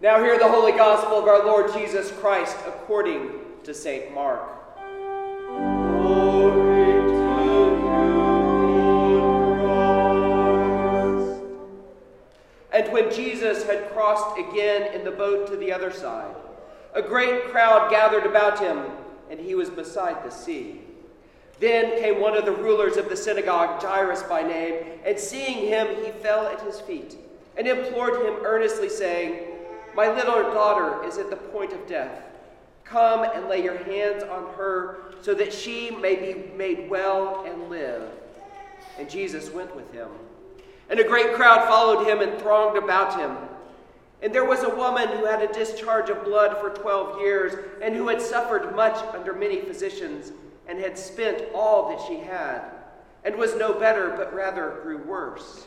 Now hear the holy gospel of our Lord Jesus Christ according to St. Mark. And when Jesus had crossed again in the boat to the other side, a great crowd gathered about him, and he was beside the sea. Then came one of the rulers of the synagogue, Jairus by name, and seeing him, he fell at his feet and implored him earnestly, saying, My little daughter is at the point of death. Come and lay your hands on her so that she may be made well and live. And Jesus went with him. And a great crowd followed him and thronged about him. And there was a woman who had a discharge of blood for 12 years and who had suffered much under many physicians and had spent all that she had and was no better, but rather grew worse.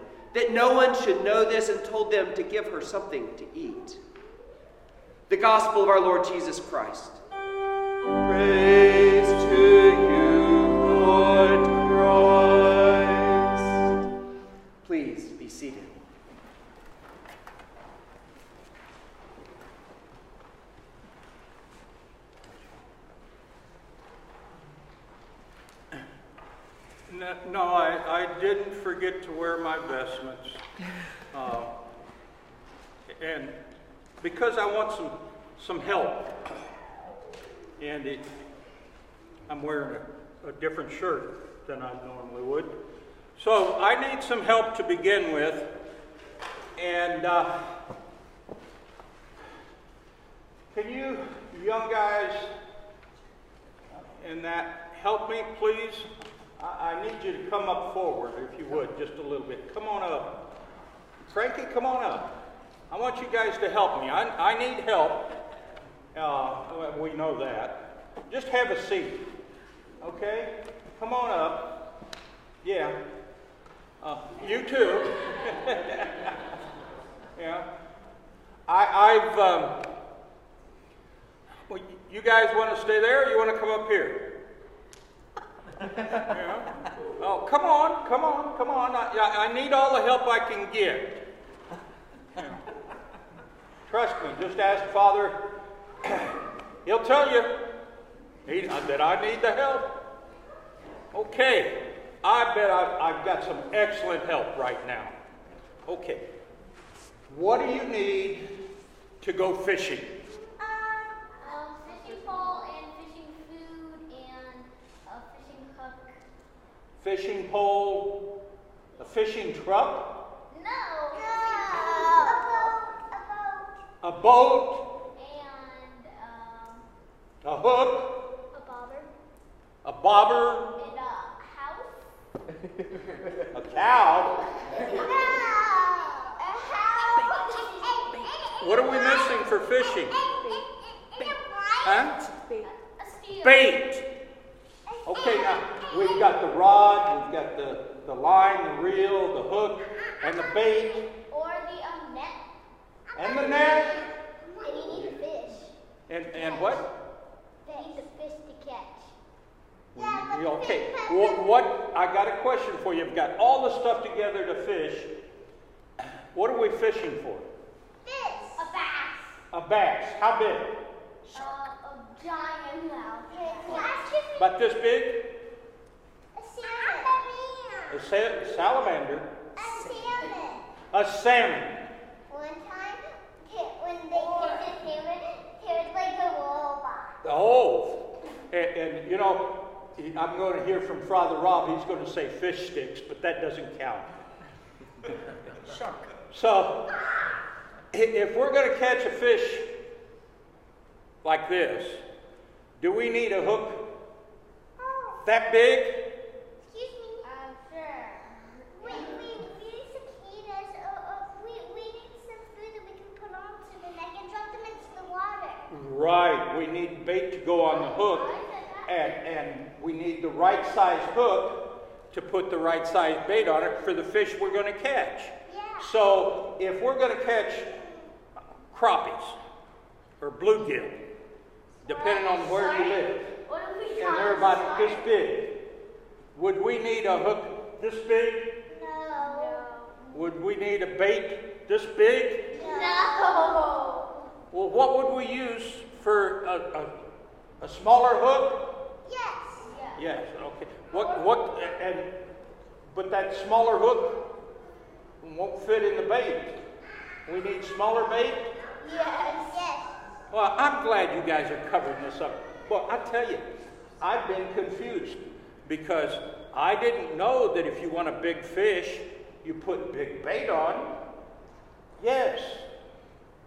that no one should know this and told them to give her something to eat. The Gospel of our Lord Jesus Christ. Praise No, no I, I didn't forget to wear my vestments. Uh, and because I want some, some help, and it, I'm wearing a, a different shirt than I normally would. So I need some help to begin with. And uh, can you, young guys, in that, help me, please? I, I need you to come up forward, if you would, just a little bit. Come on up. Frankie, come on up. I want you guys to help me. I, I need help. Uh, we know that. Just have a seat. Okay? Come on up. Yeah. Uh, you too. yeah. I, I've. Um, well, you guys want to stay there, or you want to come up here? Yeah. Oh, come on, come on, come on. I, I need all the help I can get. Yeah. Trust me, just ask Father. He'll tell you he, that I need the help. Okay, I bet I've, I've got some excellent help right now. Okay, what do you need to go fishing? Fishing pole, a fishing truck, No. No. A boat. a boat, And um, a hook, a bobber. a bobber, And a house? a cow. No! A house! What are we missing for fishing? Huh? A steer. Bait. Okay, now we've got the rod, we've got the, the line, the reel, the hook, and the bait, Or the um, net. and the net. And you need a fish. And, and what? You need the fish to catch. You- Okay, what, what, I got a question for you. I've got all the stuff together to fish. What are we fishing for? Fish. A bass. A bass. How big? Uh, a giant mouth. About this big? A sa- salamander. A salmon. A salmon. One time, when they catch a salmon, it was like a robot. Oh, and, and you know, I'm going to hear from Father Rob. He's going to say fish sticks, but that doesn't count. Shark. So, if we're going to catch a fish like this, do we need a hook oh. that big? Excuse me. Um, sure. We, we, we need some cicadas. Uh, uh, we, we need some food that we can put onto the neck and drop them into the water. Right, we need bait to go on the hook, and, and we need the right size hook to put the right size bait on it for the fish we're going to catch. Yeah. So if we're going to catch crappies or bluegill, depending on where you live, What do we and they're about this big, would we need a hook this big? No. Would we need a bait this big? No. Well, what would we use for a, a, a smaller hook? Yes. Yes, okay. What, what, and, but that smaller hook won't fit in the bait. We need smaller bait? Yes. Yes. Well, I'm glad you guys are covering this up. Well, I tell you, I've been confused because I didn't know that if you want a big fish, you put big bait on. Yes.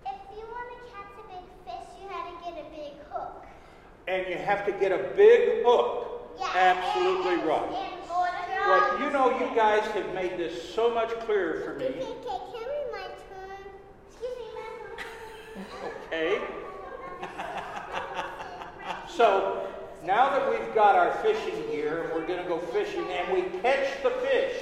If you want to catch a big fish, you had to get a big hook. And you have to get a big hook. Yeah. Absolutely right. And go to Well, you know, you guys have made this so much clearer for me. can we my turn? Excuse me, ma'am. Okay? So, now that we've got our fishing gear and we're going to go fishing and we catch the fish,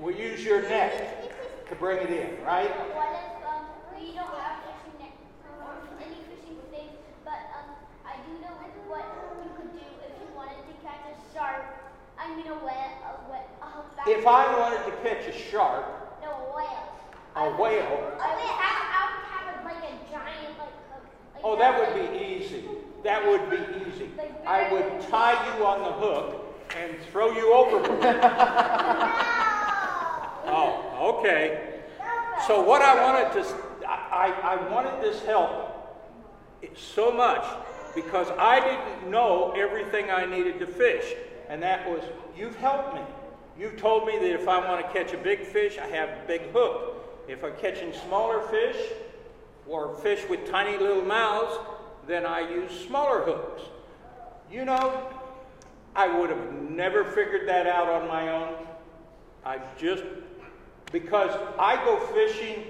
we use your net to bring it in, right? What if um, we don't have fishing net or any fishing things, but um, I do know what you could do if you wanted to catch a shark. I mean a whale, a whale. A If I wanted to catch a shark, no a whale. a I would- whale, I would have, I would have a, like a giant like. Like oh, that would be easy. That would be easy. I would tie you on the hook and throw you overboard. Oh, okay. So what I wanted to, I I wanted this help so much because I didn't know everything I needed to fish. And that was, you've helped me. You've told me that if I want to catch a big fish, I have a big hook. If I'm catching smaller fish or fish with tiny little mouths, then I use smaller hooks. You know, I would have never figured that out on my own. I just, because I go fishing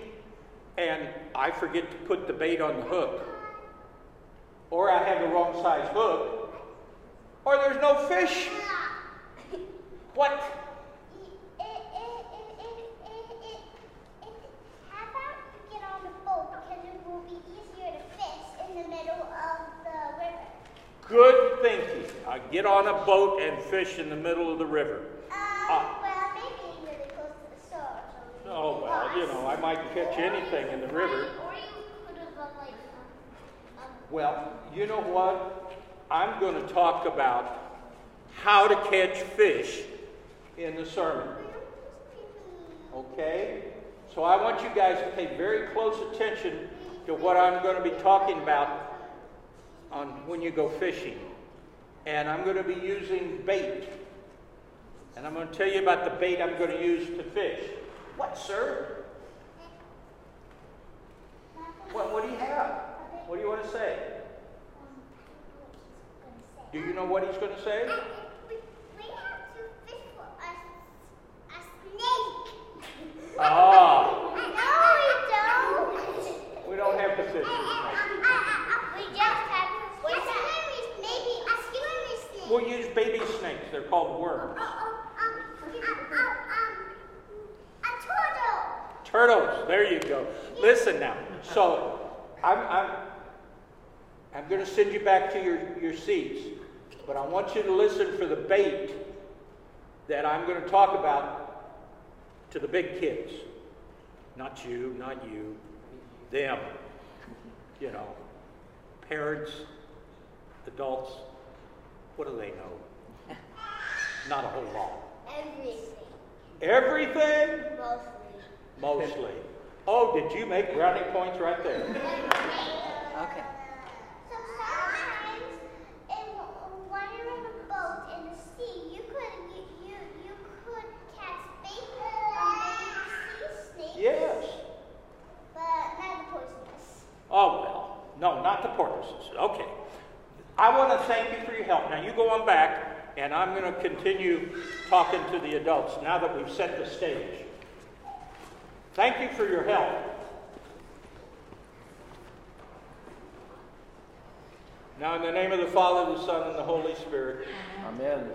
and I forget to put the bait on the hook, or I have the wrong size hook, or there's no fish. What? How about you get on the boat because it will be easier to fish in the middle of the river. Good thinking. I get on a boat and fish in the middle of the river. Um, Ah. well, maybe really close to the shore. so Oh, well, you know, I might catch anything in the river. Or you could have like, Well, you know what? I'm going to talk about how to catch fish in the sermon. Okay? So I want you guys to pay very close attention to what I'm going to be talking about on when you go fishing. And I'm going to be using bait. And I'm going to tell you about the bait I'm going to use to fish. What, sir? What, what do you have? What do you want to say? Do you know what he's going to say? We, we have to fish for a, a snake. Ah, No, we don't. we don't have to fish. We just have to fish. Yes, maybe a swimming snake. We'll use baby snakes. They're called worms. Oh, um, um, um, turtle. Turtles. There you go. Listen now. So, I'm, I'm, I'm going to send you back to your, your seats, but I want you to listen for the bait that I'm going to talk about to the big kids. Not you, not you, them. You know, parents, adults, what do they know? Not a whole lot. Everything. Everything? Mostly. Mostly. Oh, did you make brownie points right there? Okay. So sometimes, in, when you're in a boat in the sea, you could you you, you could catch baby, um, baby sea snakes, Yes. but not poisonous. Oh, well, no, not the porpoises. Okay. I want to thank you for your help. Now, you go on back, and I'm going to continue talking to the adults now that we've set the stage. Thank you for your help. Now, in the name of the Father, the Son, and the Holy Spirit, Amen.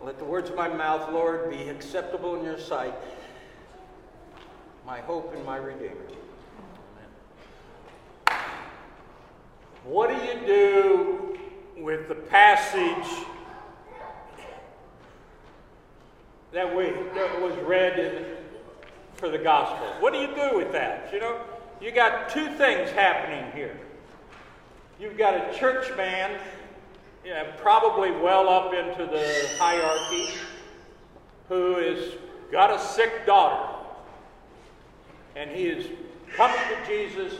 let the words of my mouth, Lord, be acceptable in your sight, my hope and my Redeemer. Amen. What do you do with the passage that, we, that was read in, for the gospel? What do you do with that? You know, you got two things happening here. You've got a church man, probably well up into the hierarchy, who has got a sick daughter. And he is coming to Jesus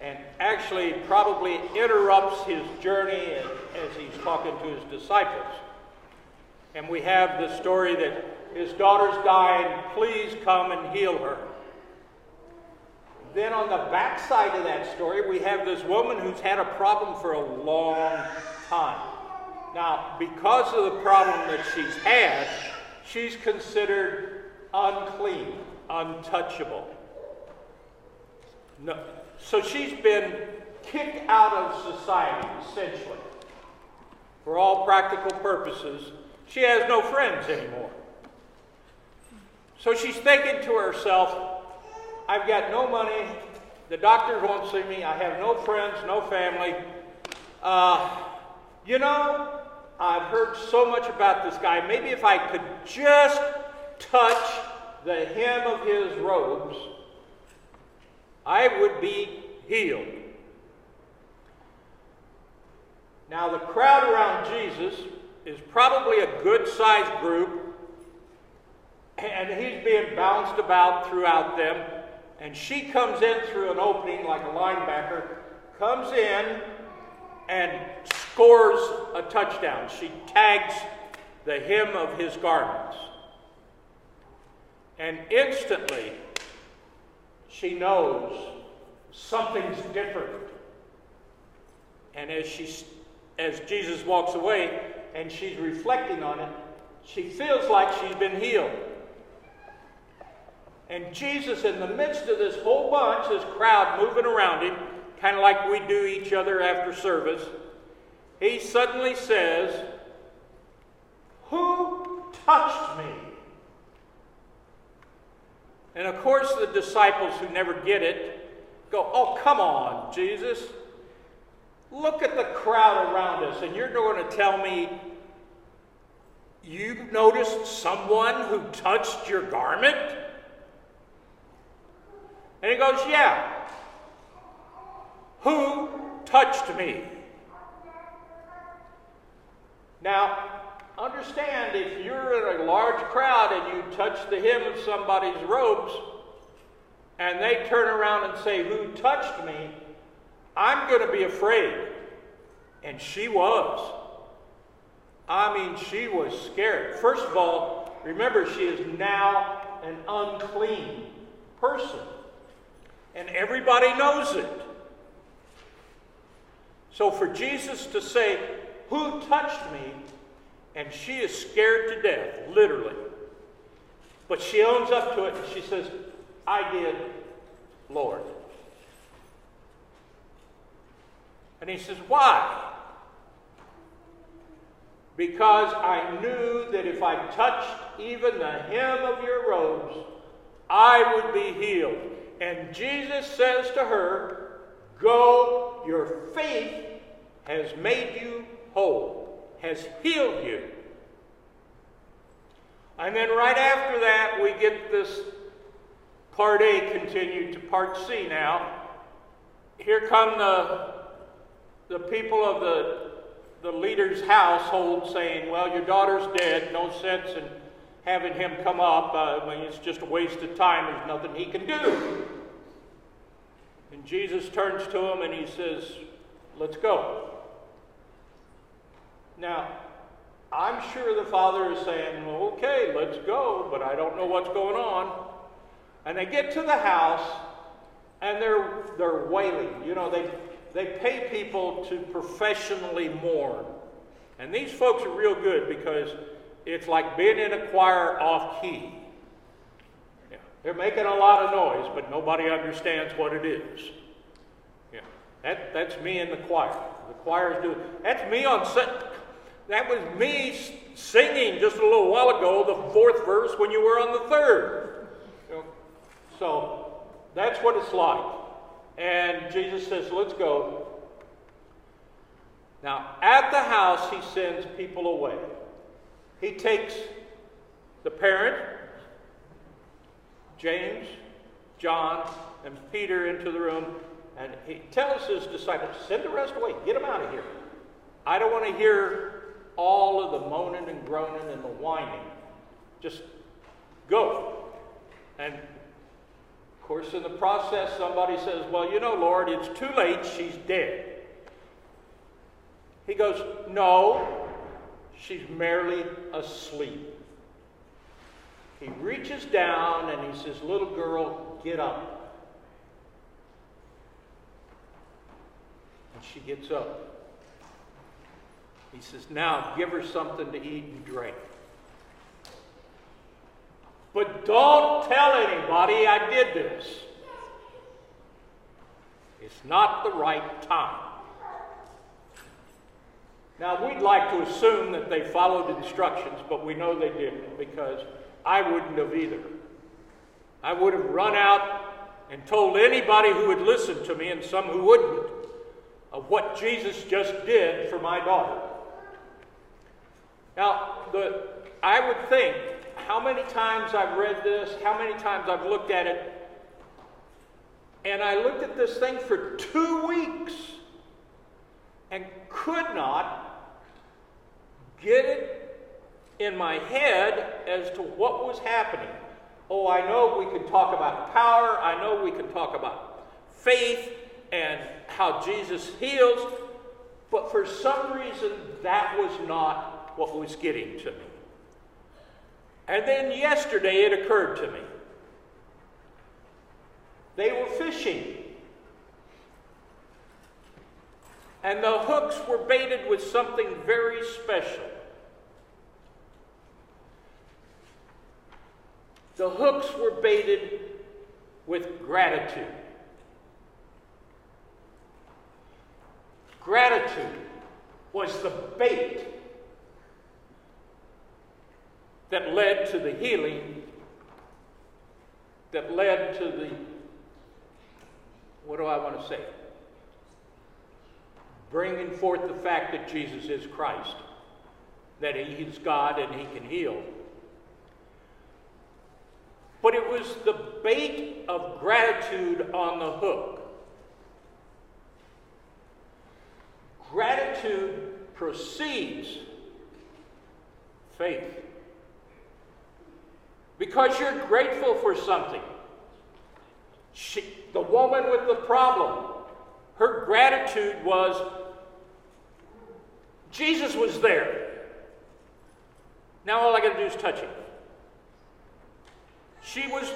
and actually probably interrupts his journey as, as he's talking to his disciples. And we have the story that his daughter's dying, please come and heal her. Then on the backside of that story, we have this woman who's had a problem for a long time. Now, because of the problem that she's had, she's considered unclean, untouchable. No, so she's been kicked out of society, essentially. For all practical purposes, she has no friends anymore. So she's thinking to herself, I've got no money. The doctors won't see me. I have no friends, no family. Uh, you know, I've heard so much about this guy. Maybe if I could just touch the hem of his robes, I would be healed. Now, the crowd around Jesus is probably a good sized group, and he's being bounced about throughout them. And she comes in through an opening like a linebacker, comes in and scores a touchdown. She tags the hem of his garments. And instantly, she knows something's different. And as she as Jesus walks away and she's reflecting on it, she feels like she's been healed. And Jesus, in the midst of this whole bunch, this crowd moving around him, kind of like we do each other after service, he suddenly says, Who touched me? And of course, the disciples who never get it go, Oh, come on, Jesus. Look at the crowd around us, and you're going to tell me you noticed someone who touched your garment? And he goes, Yeah. Who touched me? Now, understand if you're in a large crowd and you touch the hem of somebody's robes and they turn around and say, Who touched me? I'm going to be afraid. And she was. I mean, she was scared. First of all, remember, she is now an unclean person. And everybody knows it. So for Jesus to say, Who touched me? And she is scared to death, literally. But she owns up to it and she says, I did, Lord. And he says, Why? Because I knew that if I touched even the hem of your robes, I would be healed. And Jesus says to her, Go, your faith has made you whole, has healed you. And then right after that, we get this part A continued to part C now. Here come the, the people of the, the leader's household saying, Well, your daughter's dead, no sense in having him come up. Uh, I mean, it's just a waste of time, there's nothing he can do. And Jesus turns to him and he says, Let's go. Now, I'm sure the father is saying, well, okay, let's go, but I don't know what's going on. And they get to the house and they're, they're wailing. You know, they, they pay people to professionally mourn. And these folks are real good because it's like being in a choir off key. Yeah. They're making a lot of noise, but nobody understands what it is. Yeah. That, that's me in the choir. The choir is doing that's me on that was me singing just a little while ago the fourth verse when you were on the third. So that's what it's like. And Jesus says, Let's go. Now, at the house, he sends people away. He takes the parent, James, John, and Peter into the room, and he tells his disciples, Send the rest away, get them out of here. I don't want to hear all of the moaning and groaning and the whining. Just go. And of course, in the process, somebody says, Well, you know, Lord, it's too late. She's dead. He goes, No, she's merely asleep. He reaches down and he says, Little girl, get up. And she gets up. He says, Now give her something to eat and drink. But don't tell anybody I did this. It's not the right time. Now, we'd like to assume that they followed instructions, but we know they didn't because I wouldn't have either. I would have run out and told anybody who would listen to me and some who wouldn't of what Jesus just did for my daughter. Now, the, I would think how many times I've read this, how many times I've looked at it, and I looked at this thing for two weeks and could not get it in my head as to what was happening. Oh, I know we can talk about power, I know we can talk about faith and how Jesus heals, but for some reason that was not what was getting to me. And then yesterday it occurred to me. They were fishing. And the hooks were baited with something very special. The hooks were baited with gratitude. Gratitude was the bait that led to the healing, that led to the, what do I want to say? Bringing forth the fact that Jesus is Christ, that He is God and He can heal. But it was the bait of gratitude on the hook. Gratitude precedes faith because you're grateful for something. She, the woman with the problem, her gratitude was Jesus was there. Now all I got to do is touch him. She was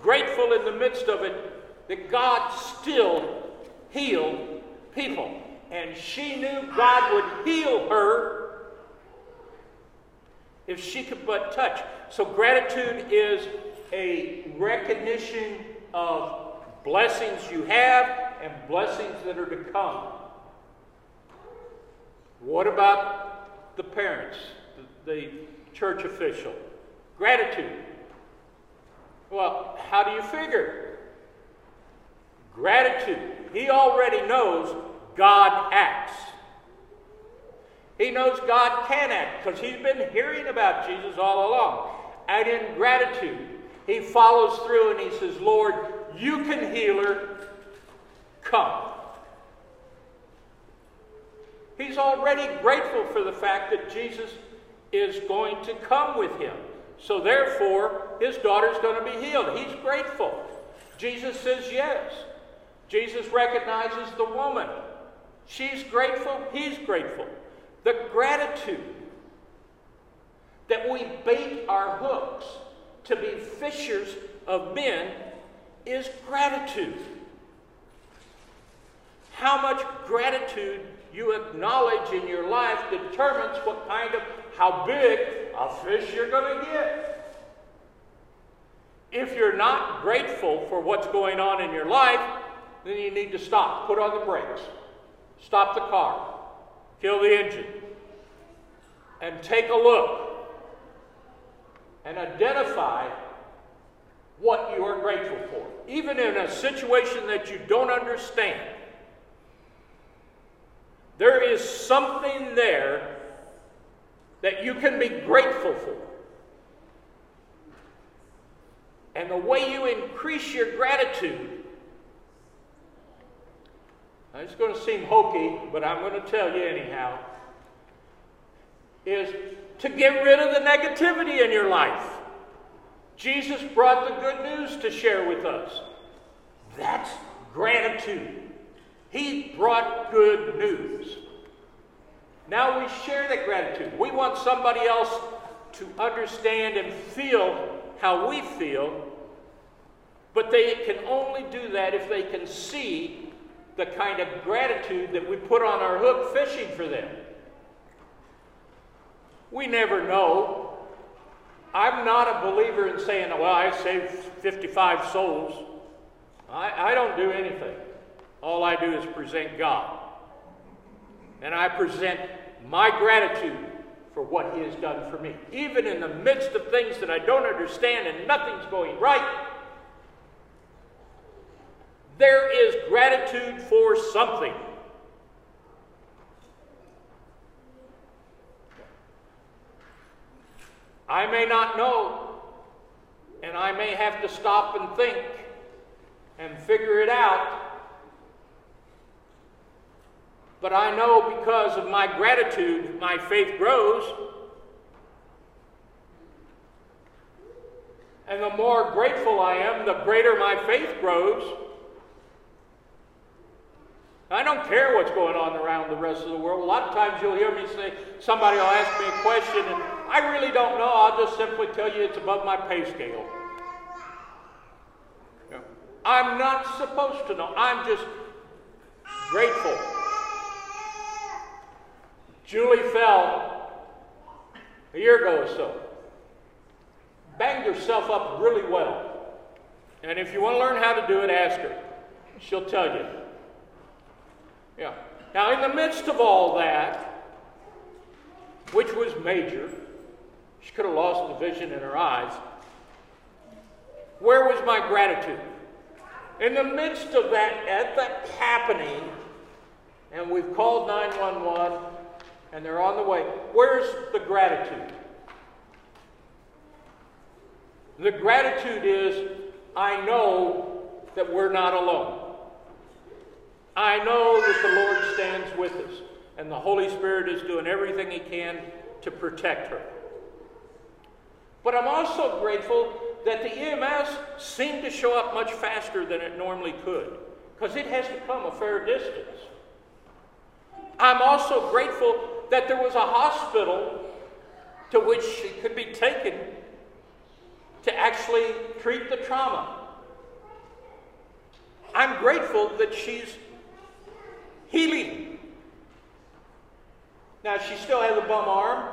grateful in the midst of it that God still healed people. and she knew God would heal her if she could but touch. So, gratitude is a recognition of blessings you have and blessings that are to come. What about the parents, the, the church official? Gratitude. Well, how do you figure? Gratitude. He already knows God acts. He knows God can act because he's been hearing about Jesus all along. And in gratitude, he follows through and he says, Lord, you can heal her. Come. He's already grateful for the fact that Jesus is going to come with him. So, therefore, his daughter's going to be healed. He's grateful. Jesus says yes. Jesus recognizes the woman. She's grateful. He's grateful. The gratitude that we bait our hooks to be fishers of men is gratitude. How much gratitude you acknowledge in your life determines what kind of, how big a fish you're going to get. If you're not grateful for what's going on in your life, then you need to stop. Put on the brakes. Stop the car. Kill the engine. And take a look and identify what you are grateful for, even in a situation that you don't understand. There is something there that you can be grateful for. And the way you increase your gratitude, it's going to seem hokey, but I'm going to tell you anyhow, is to get rid of the negativity in your life. Jesus brought the good news to share with us. That's gratitude. He brought good news. Now we share that gratitude. We want somebody else to understand and feel how we feel, but they can only do that if they can see the kind of gratitude that we put on our hook fishing for them. We never know. I'm not a believer in saying, well, I saved 55 souls. I, I don't do anything. All I do is present God. And I present my gratitude for what He has done for me. Even in the midst of things that I don't understand and nothing's going right, there is gratitude for something. I may not know, and I may have to stop and think and figure it out. But I know because of my gratitude, my faith grows. And the more grateful I am, the greater my faith grows. I don't care what's going on around the rest of the world. A lot of times you'll hear me say, somebody will ask me a question, and I really don't know. I'll just simply tell you it's above my pay scale. I'm not supposed to know. I'm just grateful. Julie fell a year ago or so. Banged herself up really well. And if you want to learn how to do it, ask her. She'll tell you. Yeah. Now, in the midst of all that, which was major, she could have lost the vision in her eyes. Where was my gratitude? In the midst of that, at that happening, and we've called 911 and they're on the way, where's the gratitude? The gratitude is I know that we're not alone. I know that the Lord stands with us, and the Holy Spirit is doing everything He can to protect her. But I'm also grateful that the EMS seemed to show up much faster than it normally could, because it has to come a fair distance. I'm also grateful that there was a hospital to which she could be taken to actually treat the trauma. I'm grateful that she's healing Now, she still has a bum arm,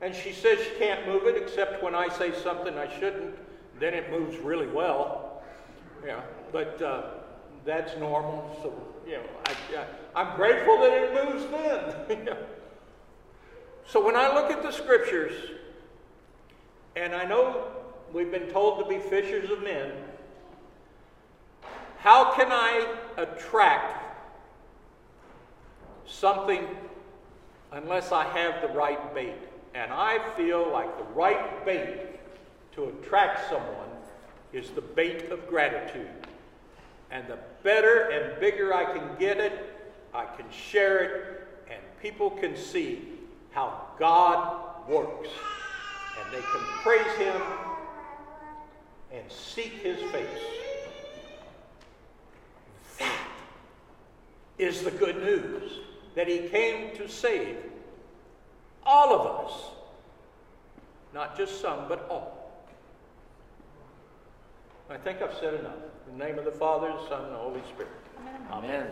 and she says she can't move it except when I say something I shouldn't. Then it moves really well. Yeah, but uh, that's normal. So, you know, I, I'm grateful that it moves then. so when I look at the scriptures, and I know we've been told to be fishers of men, how can I attract something unless I have the right bait? And I feel like the right bait to attract someone is the bait of gratitude. And the better and bigger I can get it, I can share it, and people can see how God works. And they can praise Him and seek His face. That is the good news that He came to save all of us, not just some, but all. I think I've said enough. In the name of the Father, the Son, and the Holy Spirit. Amen.